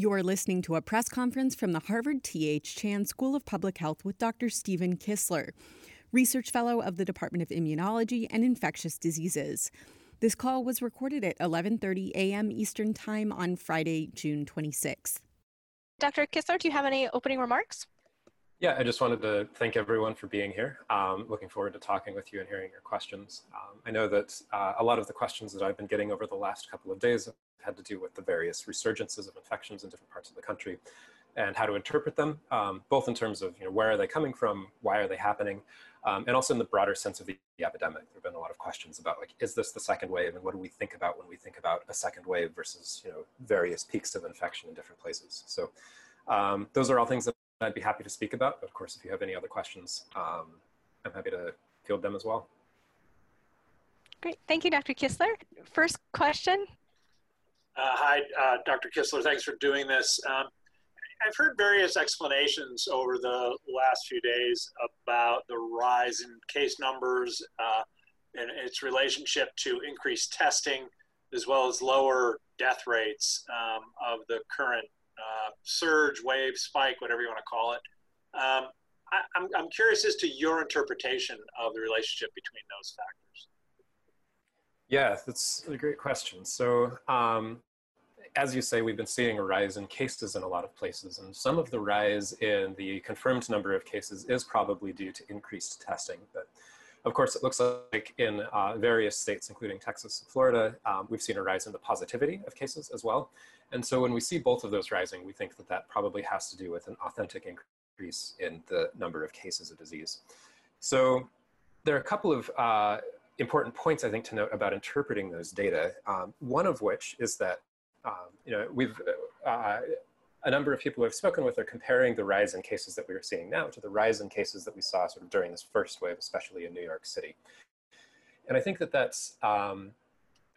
You're listening to a press conference from the Harvard T.H. Chan School of Public Health with Dr. Stephen Kissler, Research Fellow of the Department of Immunology and Infectious Diseases. This call was recorded at 11:30 a.m. Eastern Time on Friday, June 26th. Dr. Kissler, do you have any opening remarks? Yeah, I just wanted to thank everyone for being here. Um, looking forward to talking with you and hearing your questions. Um, I know that uh, a lot of the questions that I've been getting over the last couple of days have had to do with the various resurgences of infections in different parts of the country and how to interpret them, um, both in terms of you know, where are they coming from, why are they happening, um, and also in the broader sense of the, the, epidemic. There have been a lot of questions about like, is this the second wave, and what do we think about when we think about a second wave versus you know various peaks of infection in different places. So um, those are all things that I'd be happy to speak about. But of course, if you have any other questions, um, I'm happy to field them as well. Great, thank you, Dr. Kissler. First question uh, hi, uh, Dr. Kissler. Thanks for doing this. Um, I've heard various explanations over the last few days about the rise in case numbers uh, and its relationship to increased testing, as well as lower death rates um, of the current surge, wave, spike, whatever you want to call it. Um, I, I'm, I'm curious as to your interpretation of the relationship between those factors. Yeah, that's a great question. So, um, as you say, we've been seeing a rise in cases in a lot of places, and some of the rise in the confirmed number of cases is probably due to increased testing. But of course, it looks like in uh, various states, including Texas and Florida, um, we've seen a rise in the positivity of cases as well. And so when we see both of those rising, we think that that probably has to do with an authentic increase in the number of cases of disease. So there are a couple of uh, important points I think to note about interpreting those data. Um, one of which is that um, you know, we've, uh, a number of people have spoken with are comparing the rise in cases that we are seeing now to the rise in cases that we saw sort of during this first wave, especially in New York City. And I think that that's um,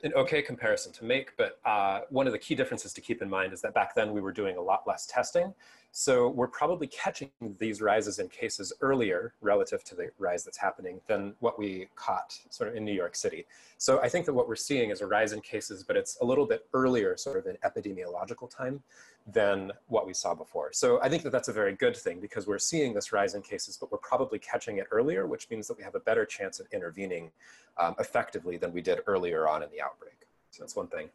an okay comparison to make, but uh, one of the key differences to keep in mind is that back then we were doing a lot less testing. So we're probably catching these rises in cases earlier relative to the rise that's happening than what we caught sort of in New York City. So I think that what we're seeing is a rise in cases, but it's a little bit earlier sort of in epidemiological time than what we saw before. So I think that that's a very good thing because we're seeing this rise in cases, but we're probably catching it earlier, which means that we have a better chance of intervening um, effectively than we did earlier on in the outbreak. So that's one thing.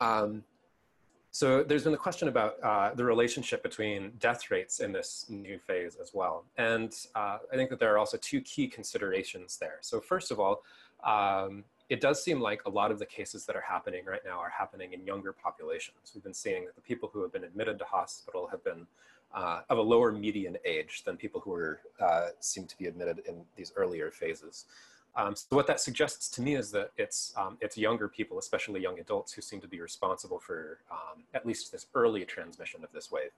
Um, so there's been the question about uh, the relationship between death rates in this new phase as well. And uh, I think that there are also two key considerations there. So first of all, um, it does seem like a lot of the cases that are happening right now are happening in younger populations. We've been seeing that the people who have been admitted to hospital have been uh, of a lower median age than people who are, uh, seem to be admitted in these earlier phases. Um, so what that suggests to me is that it's, um, it's younger people, especially young adults, who seem to be responsible for um, at least this early transmission of this wave.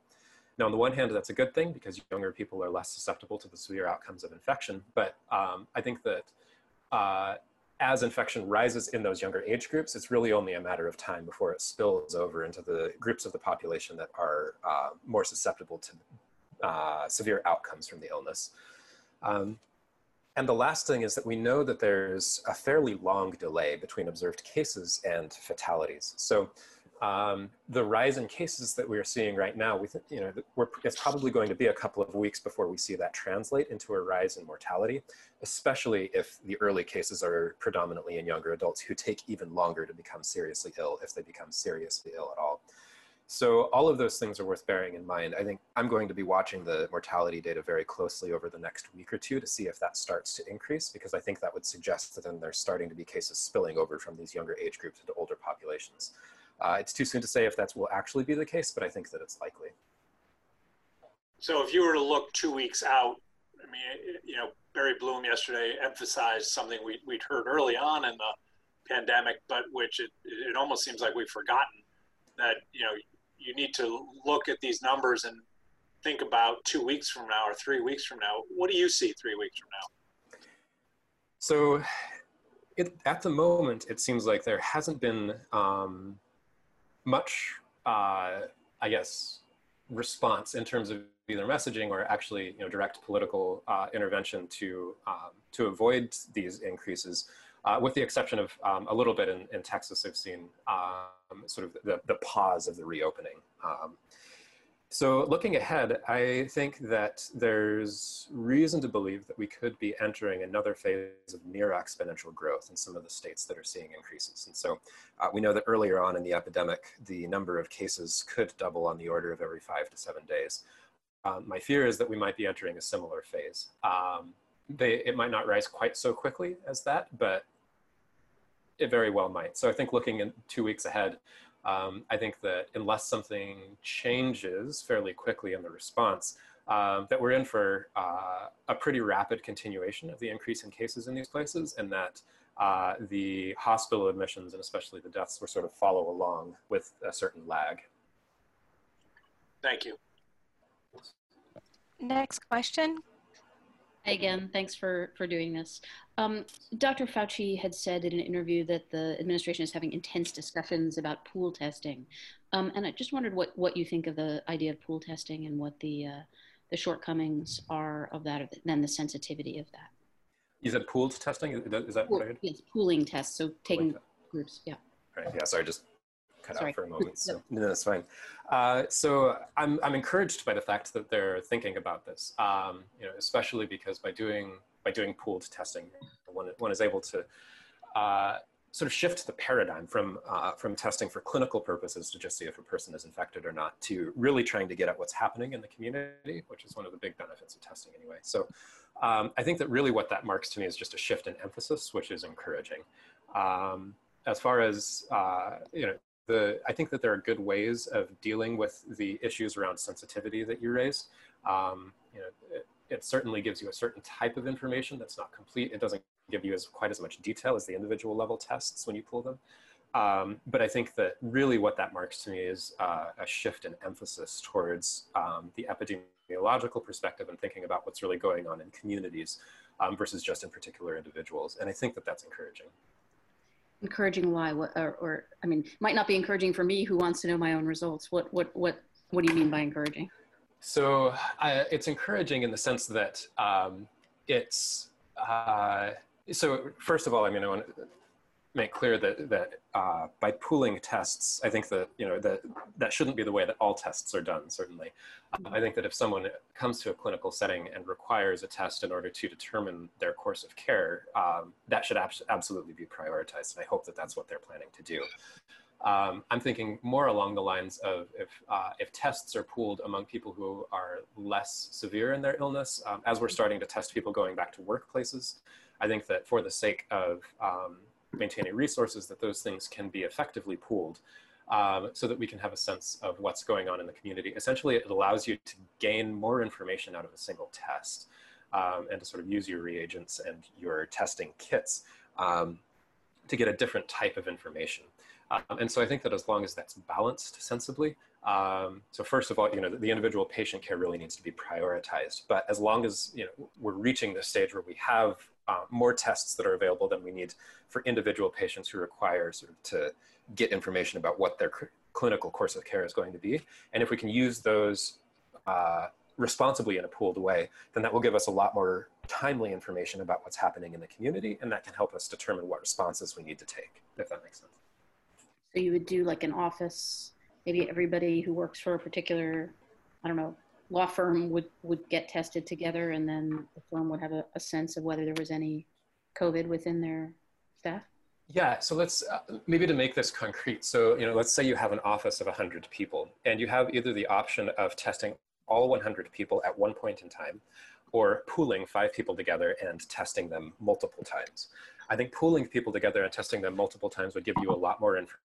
Now, on the one hand, that's a good thing because younger people are less susceptible to the severe outcomes of infection. But um, I think that uh, as infection rises in those younger age groups, it's really only a matter of time before it spills over into the groups of the population that are uh, more susceptible to uh, severe outcomes from the illness. Um, and the last thing is that we know that there's a fairly long delay between observed cases and fatalities. So um, the rise in cases that we are seeing right now, we you know, it's probably going to be a couple of weeks before we see that translate into a rise in mortality, especially if the early cases are predominantly in younger adults who take even longer to become seriously ill if they become seriously ill at all. So all of those things are worth bearing in mind. I think I'm going to be watching the mortality data very closely over the next week or two to see if that starts to increase, because I think that would suggest that then there's starting to be cases spilling over from these younger age groups into older populations. Uh, it's too soon to say if that will actually be the case, but I think that it's likely. So if you were to look two weeks out, I mean, you know, Barry Bloom yesterday emphasized something we, would heard early on in the pandemic, but which it, it almost seems like we've forgotten that, you know, you need to look at these numbers and think about two weeks from now or three weeks from now. What do you see three weeks from now? So it, at the moment, it seems like there hasn't been um, much, uh, I guess, response in terms of either messaging or actually you know, direct political uh, intervention to, um, to avoid these increases. Uh, with the exception of um, a little bit in, in Texas, I've seen um, sort of the, the pause of the reopening. Um, so looking ahead, I think that there's reason to believe that we could be entering another phase of near exponential growth in some of the states that are seeing increases. And so uh, we know that earlier on in the epidemic, the number of cases could double on the order of every five to seven days. Um, my fear is that we might be entering a similar phase. Um, they, it might not rise quite so quickly as that, but it very well might. So I think looking in two weeks ahead, um, I think that unless something changes fairly quickly in the response, um, that we're in for uh, a pretty rapid continuation of the increase in cases in these places, and that uh, the hospital admissions and especially the deaths will sort of follow along with a certain lag. Thank you. Next question. Again, thanks for, for doing this. Um, Dr. Fauci had said in an interview that the administration is having intense discussions about pool testing. Um, and I just wondered what, what you think of the idea of pool testing and what the, uh, the shortcomings are of that, and the sensitivity of that. Is that. You said pooled testing? Is that Pool, what I heard? Yes, pooling tests. So taking groups, yeah. Right. Yeah. Sorry, just cut Sorry. out for a moment. So no, that's fine. Uh, so I'm I'm encouraged by the fact that they're thinking about this. Um, you know, especially because by doing by doing pooled testing, one one is able to uh, sort of shift the paradigm from uh, from testing for clinical purposes to just see if a person is infected or not to really trying to get at what's happening in the community, which is one of the big benefits of testing anyway. So um, I think that really what that marks to me is just a shift in emphasis, which is encouraging. Um, as far as uh, you know, the I think that there are good ways of dealing with the issues around sensitivity that you raise. Um, you know, it, it, certainly gives you a certain type of information that's not complete. It doesn't give you as quite as much detail as the individual level tests when you pull them. Um, but I think that really what that marks to me is uh, a shift in emphasis towards um, the epidemiological perspective and thinking about what's really going on in communities um, versus just in particular individuals. And I think that that's encouraging encouraging why what or, or, i mean might not be encouraging for me who wants to know my own results. What what what what do you mean by encouraging? So uh, it's encouraging in the sense that um, it's uh, so first of all i mean i want make clear that that uh, by pooling tests, I think that you know that that shouldn't be the way that all tests are done. Certainly, um, I think that if someone comes to a clinical setting and requires a test in order to determine their course of care, um, that should ab- absolutely be prioritized. And I hope that that's what they're planning to do. Um, I'm thinking more along the lines of if, uh, if tests are pooled among people who are less severe in their illness, um, as we're starting to test people going back to workplaces, I think that for the sake of um, maintaining resources, that those things can be effectively pooled um, so that we can have a sense of what's going on in the community. Essentially, it allows you to gain more information out of a single test um, and to sort of use your reagents and your testing kits um, to get a different type of information. Um, and so I think that as long as that's balanced sensibly, um, so first of all, you know, the, the, individual patient care really needs to be prioritized. But as long as you know we're reaching this stage where we have uh, more tests that are available than we need for individual patients who require sort of to get information about what their clinical course of care is going to be. And if we can use those uh, responsibly in a pooled way, then that will give us a lot more timely information about what's happening in the community, and that can help us determine what responses we need to take, if that makes sense. So you would do like an office, maybe everybody who works for a particular, I don't know, law firm would, would get tested together and then the firm would have a, a sense of whether there was any COVID within their staff? Yeah, so let's uh, maybe to make this concrete. So, you know, let's say you have an office of 100 people and you have either the option of testing all 100 people at one point in time or pooling five people together and testing them multiple times. I think pooling people together and testing them multiple times would give you a lot more information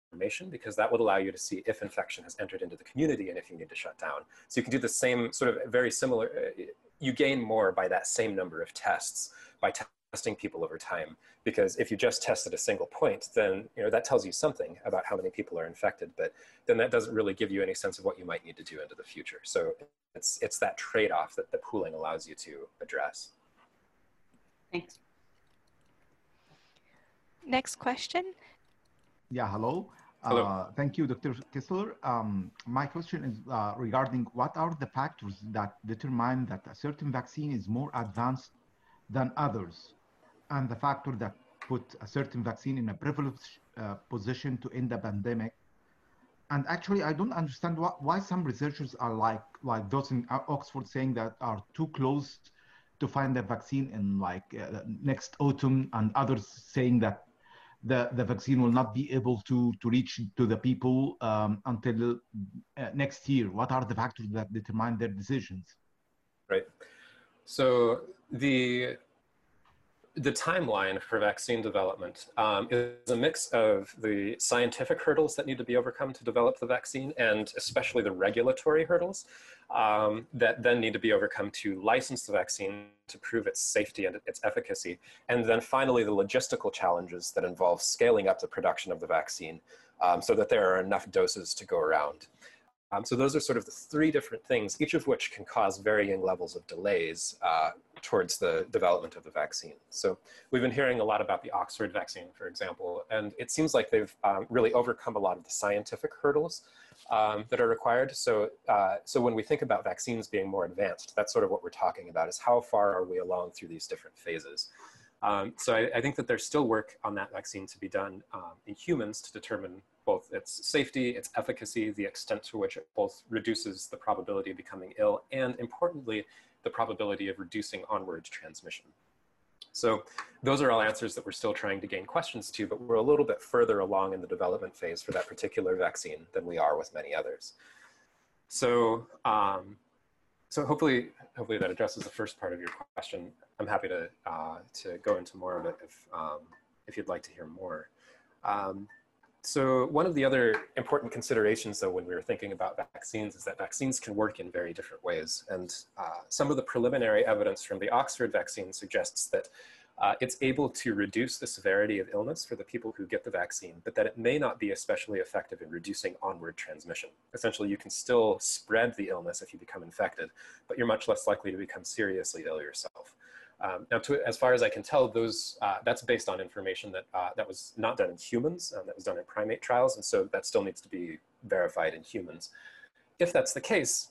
because that would allow you to see if infection has entered into the community and if you need to shut down. So you can do the same sort of very similar, uh, you gain more by that same number of tests by testing people over time because if you just tested a single point then you know that tells you something about how many people are infected but then that doesn't really give you any sense of what you might need to do into the future. So it's it's that trade-off that the pooling allows you to address. Thanks. Next question. Yeah hello Hello. Uh, thank you, Dr. Kissler. Um, my question is uh, regarding what are the factors that determine that a certain vaccine is more advanced than others? and the factor that put a certain vaccine in a privileged uh, position to end the pandemic. And actually, I don't understand why, why some researchers are like like those in Oxford saying that are too close to find a vaccine in like uh, next autumn, and others saying that the, the vaccine will not be able to, to reach to the people um, until uh, next year? What are the factors that determine their decisions? Right. So the the timeline for vaccine development um, is a mix of the scientific hurdles that need to be overcome to develop the vaccine and especially the regulatory hurdles um, that then need to be overcome to license the vaccine to prove its safety and its efficacy. And then finally, the logistical challenges that involve scaling up the production of the vaccine um, so that there are enough doses to go around. Um, so those are sort of the three different things, each of which can cause varying levels of delays uh, towards the development of the vaccine. So we've been hearing a lot about the Oxford vaccine, for example, and it seems like they've um, really overcome a lot of the scientific hurdles um, that are required. So, uh, so when we think about vaccines being more advanced, that's sort of what we're talking about is how far are we along through these different phases. Um, so I, I, think that there's still work on that vaccine to be done um, in humans to determine both its safety, its efficacy, the extent to which it both reduces the probability of becoming ill, and importantly, the probability of reducing onward transmission. So those are all answers that we're still trying to gain questions to, but we're a little bit further along in the development phase for that particular vaccine than we are with many others. So, um, so hopefully, hopefully that addresses the first part of your question. I'm happy to, uh, to go into more of it if, um, if you'd like to hear more. Um, so one of the other important considerations though when we were thinking about vaccines is that vaccines can work in very different ways. And uh, some of the preliminary evidence from the Oxford vaccine suggests that uh, it's able to reduce the severity of illness for the people who get the vaccine, but that it may not be especially effective in reducing onward transmission. Essentially, you can still spread the illness if you become infected, but you're much less likely to become seriously ill yourself. Um, now, to, as far as I can tell, those uh, that's based on information that uh, that was not done in humans, um, that was done in primate trials, and so that still needs to be verified in humans. If that's the case,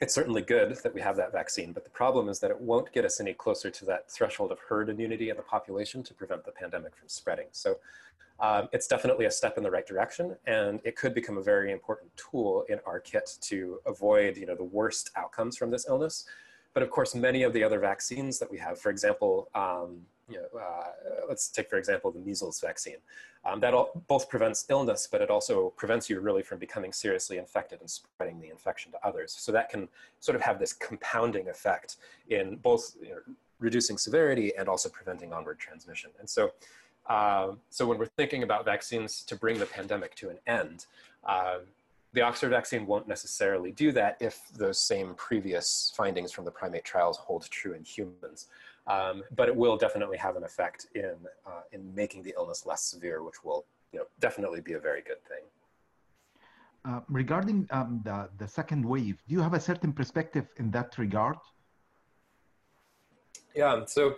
it's certainly good that we have that vaccine, but the problem is that it won't get us any closer to that threshold of herd immunity in the population to prevent the pandemic from spreading. So um, it's definitely a step in the right direction, and it could become a very important tool in our kit to avoid, you know, the worst outcomes from this illness but of course, many of the other vaccines that we have, for example, um, you know, uh, let's take, for example, the measles vaccine. Um, that both prevents illness, but it also prevents you really from becoming seriously infected and spreading the infection to others. So that can sort of have this compounding effect in both you know, reducing severity and also preventing onward transmission. And so, uh, so when we're thinking about vaccines to bring the pandemic to an end, uh, the Oxford vaccine won't necessarily do that if those same previous findings from the primate trials hold true in humans. Um, but it will definitely have an effect in, uh, in making the illness less severe, which will you know, definitely be a very good thing. Uh, regarding um, the, the second wave, do you have a certain perspective in that regard? Yeah, so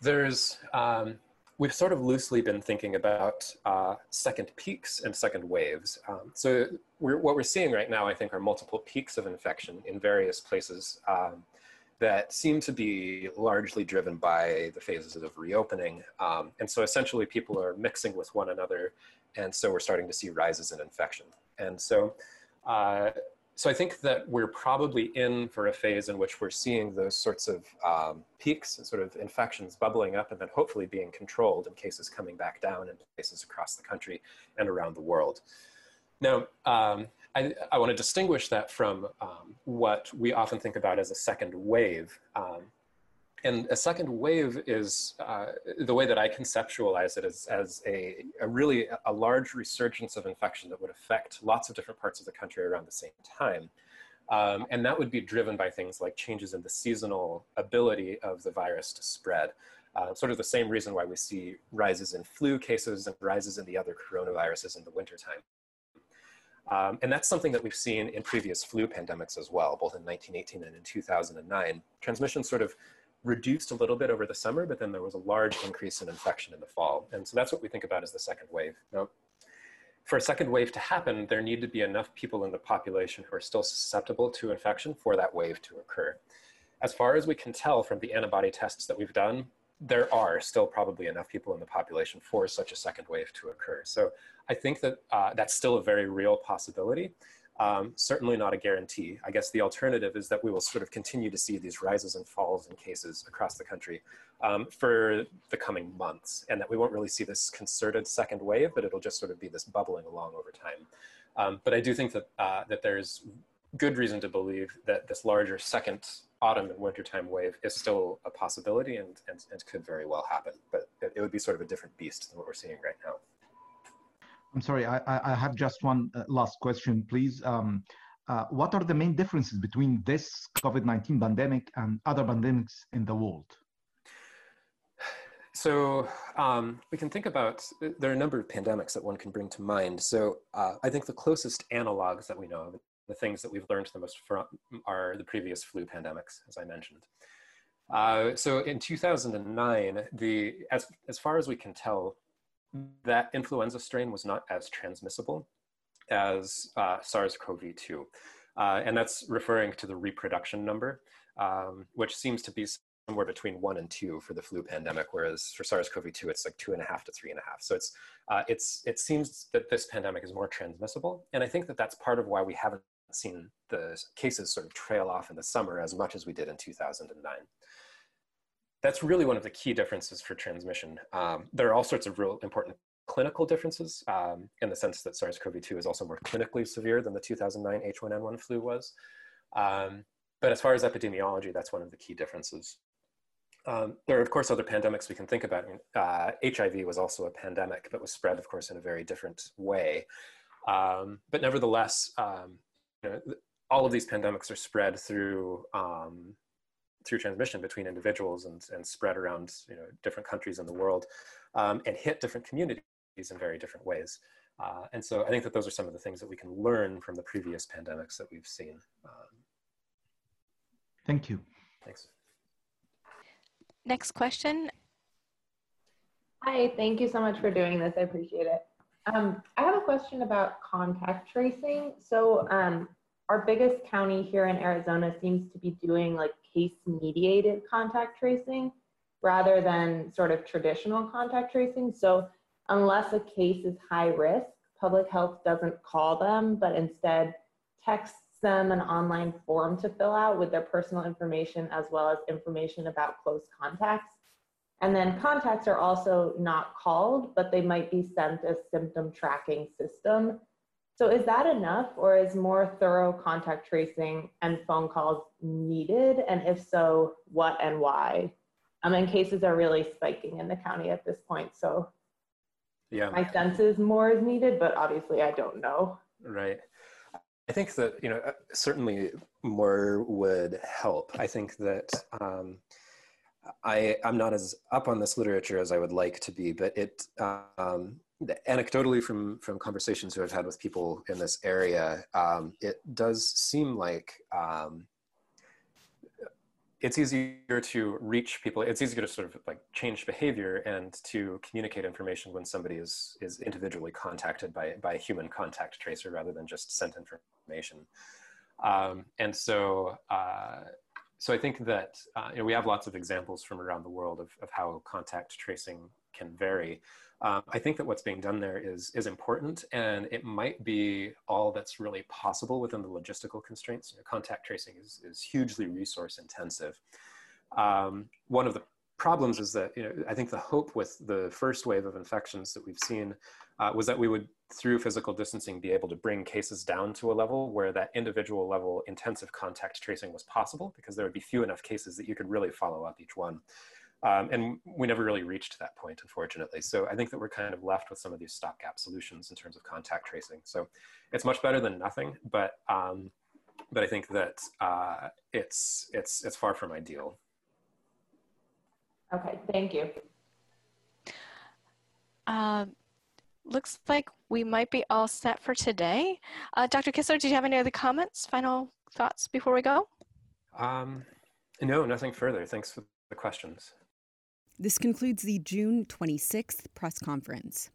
there's, um, we've sort of loosely been thinking about uh, second peaks and second waves. Um, so we're, what we're seeing right now, I think, are multiple peaks of infection in various places um, that seem to be largely driven by the phases of reopening. Um, and so essentially people are mixing with one another. And so we're starting to see rises in infection. And so uh, so I think that we're probably in for a phase in which we're seeing those sorts of um, peaks sort of infections bubbling up and then hopefully being controlled and cases coming back down in places across the country and around the world. Now, um, I, I want to distinguish that from um, what we often think about as a second wave. And a second wave is uh, the way that I conceptualize it as, as a, a, really a large resurgence of infection that would affect lots of different parts of the country around the same time. Um, and that would be driven by things like changes in the seasonal ability of the virus to spread. Uh, sort of the same reason why we see rises in flu cases and rises in the other coronaviruses in the wintertime. Um, and that's something that we've seen in previous flu pandemics as well, both in 1918 and in 2009. Transmission sort of reduced a little bit over the summer, but then there was a large increase in infection in the fall. And so that's what we think about as the second wave. Now, for a second wave to happen, there need to be enough people in the population who are still susceptible to infection for that wave to occur. As far as we can tell from the antibody tests that we've done, there are still probably enough people in the population for such a second wave to occur. So I think that uh, that's still a very real possibility. Um, certainly not a guarantee. I guess the alternative is that we will sort of continue to see these rises and falls in cases across the country um, for the coming months, and that we won't really see this concerted second wave, but it'll just sort of be this bubbling along over time. Um, but I do think that uh, that there's good reason to believe that this larger second autumn and wintertime wave is still a possibility and, and, and could very well happen, but it, it would be sort of a different beast than what we're seeing right now. I'm sorry, I, I have just one uh, last question, please. Um, uh, what are the main differences between this COVID-19 pandemic and other pandemics in the world? So um, we can think about, there are a number of pandemics that one can bring to mind. So uh, I think the closest analogs that we know of, the things that we've learned the most from are the previous flu pandemics, as I mentioned. Uh, so in 2009, the, as, as far as we can tell, that influenza strain was not as transmissible as uh, SARS-CoV-2. Uh, and that's referring to the reproduction number, um, which seems to be somewhere between one and two for the flu pandemic, whereas for SARS-CoV-2, it's like two and a half to three and a half. So it's, uh, it's, it seems that this pandemic is more transmissible. And I think that that's part of why we haven't seen the cases sort of trail off in the summer as much as we did in 2009 that's really one of the key differences for transmission. Um, there are all sorts of real important clinical differences um, in the sense that SARS-CoV-2 is also more clinically severe than the 2009 H1N1 flu was. Um, but as far as epidemiology, that's one of the key differences. Um, there are, of course, other pandemics we can think about. Uh, HIV was also a pandemic, but was spread, of course, in a very different way. Um, but nevertheless, um, you know, all of these pandemics are spread through through transmission between individuals and, and spread around you know, different countries in the world um, and hit different communities in very different ways. Uh, and so I think that those are some of the things that we can learn from the previous pandemics that we've seen. Um, Thank you. Thanks. Next question. Hi, thank you so much for doing this. I appreciate it. Um, I have a question about contact tracing. So um, our biggest county here in Arizona seems to be doing like case mediated contact tracing rather than sort of traditional contact tracing. So unless a case is high risk, public health doesn't call them, but instead texts them an online form to fill out with their personal information as well as information about close contacts. And then contacts are also not called, but they might be sent a symptom tracking system so is that enough or is more thorough contact tracing and phone calls needed? And if so, what and why? Um, and cases are really spiking in the county at this point. So yeah, my sense is more is needed, but obviously I don't know. Right. I think that, you know, uh, certainly more would help. I think that um, I, I'm not as up on this literature as I would like to be, but it, um, anecdotally from from conversations who I've had with people in this area, um, it does seem like um, it's easier to reach people. It's easier to sort of like change behavior and to communicate information when somebody is is individually contacted by by a human contact tracer rather than just sent information. Um, and so. Uh, so I think that uh, you know, we have lots of examples from around the world of, of how contact tracing can vary. Um, I think that what's being done there is, is important and it might be all that's really possible within the logistical constraints. You know, contact tracing is, is hugely resource intensive. Um, one of the problems is that, you know, I think the hope with the first wave of infections that we've seen uh, was that we would, through physical distancing, be able to bring cases down to a level where that individual level intensive contact tracing was possible because there would be few enough cases that you could really follow up each one. Um, and we never really reached that point, unfortunately. So I think that we're kind of left with some of these stopgap solutions in terms of contact tracing. So it's much better than nothing, but um, but I think that uh, it's it's it's far from ideal. Okay, thank you. Um, looks like we might be all set for today. Uh, Dr. Kissler, did you have any other comments, final thoughts before we go? Um, no, nothing further. Thanks for the questions. This concludes the June 26th press conference.